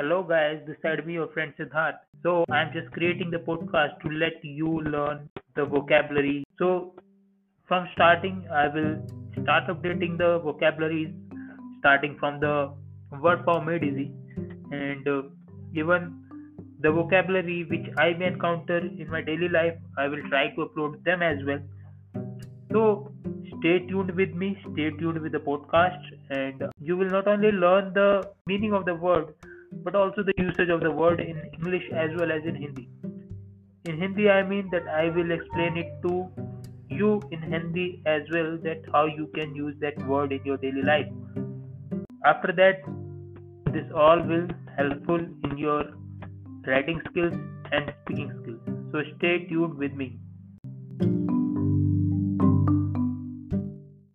Hello guys, this side me your friend Siddharth. So I'm just creating the podcast to let you learn the vocabulary. So from starting, I will start updating the vocabularies starting from the word form made easy and uh, even the vocabulary which I may encounter in my daily life, I will try to upload them as well. So stay tuned with me, stay tuned with the podcast, and you will not only learn the meaning of the word but also the usage of the word in English as well as in Hindi. In Hindi, I mean that I will explain it to you in Hindi as well that how you can use that word in your daily life. After that, this all will helpful in your writing skills and speaking skills. So stay tuned with me.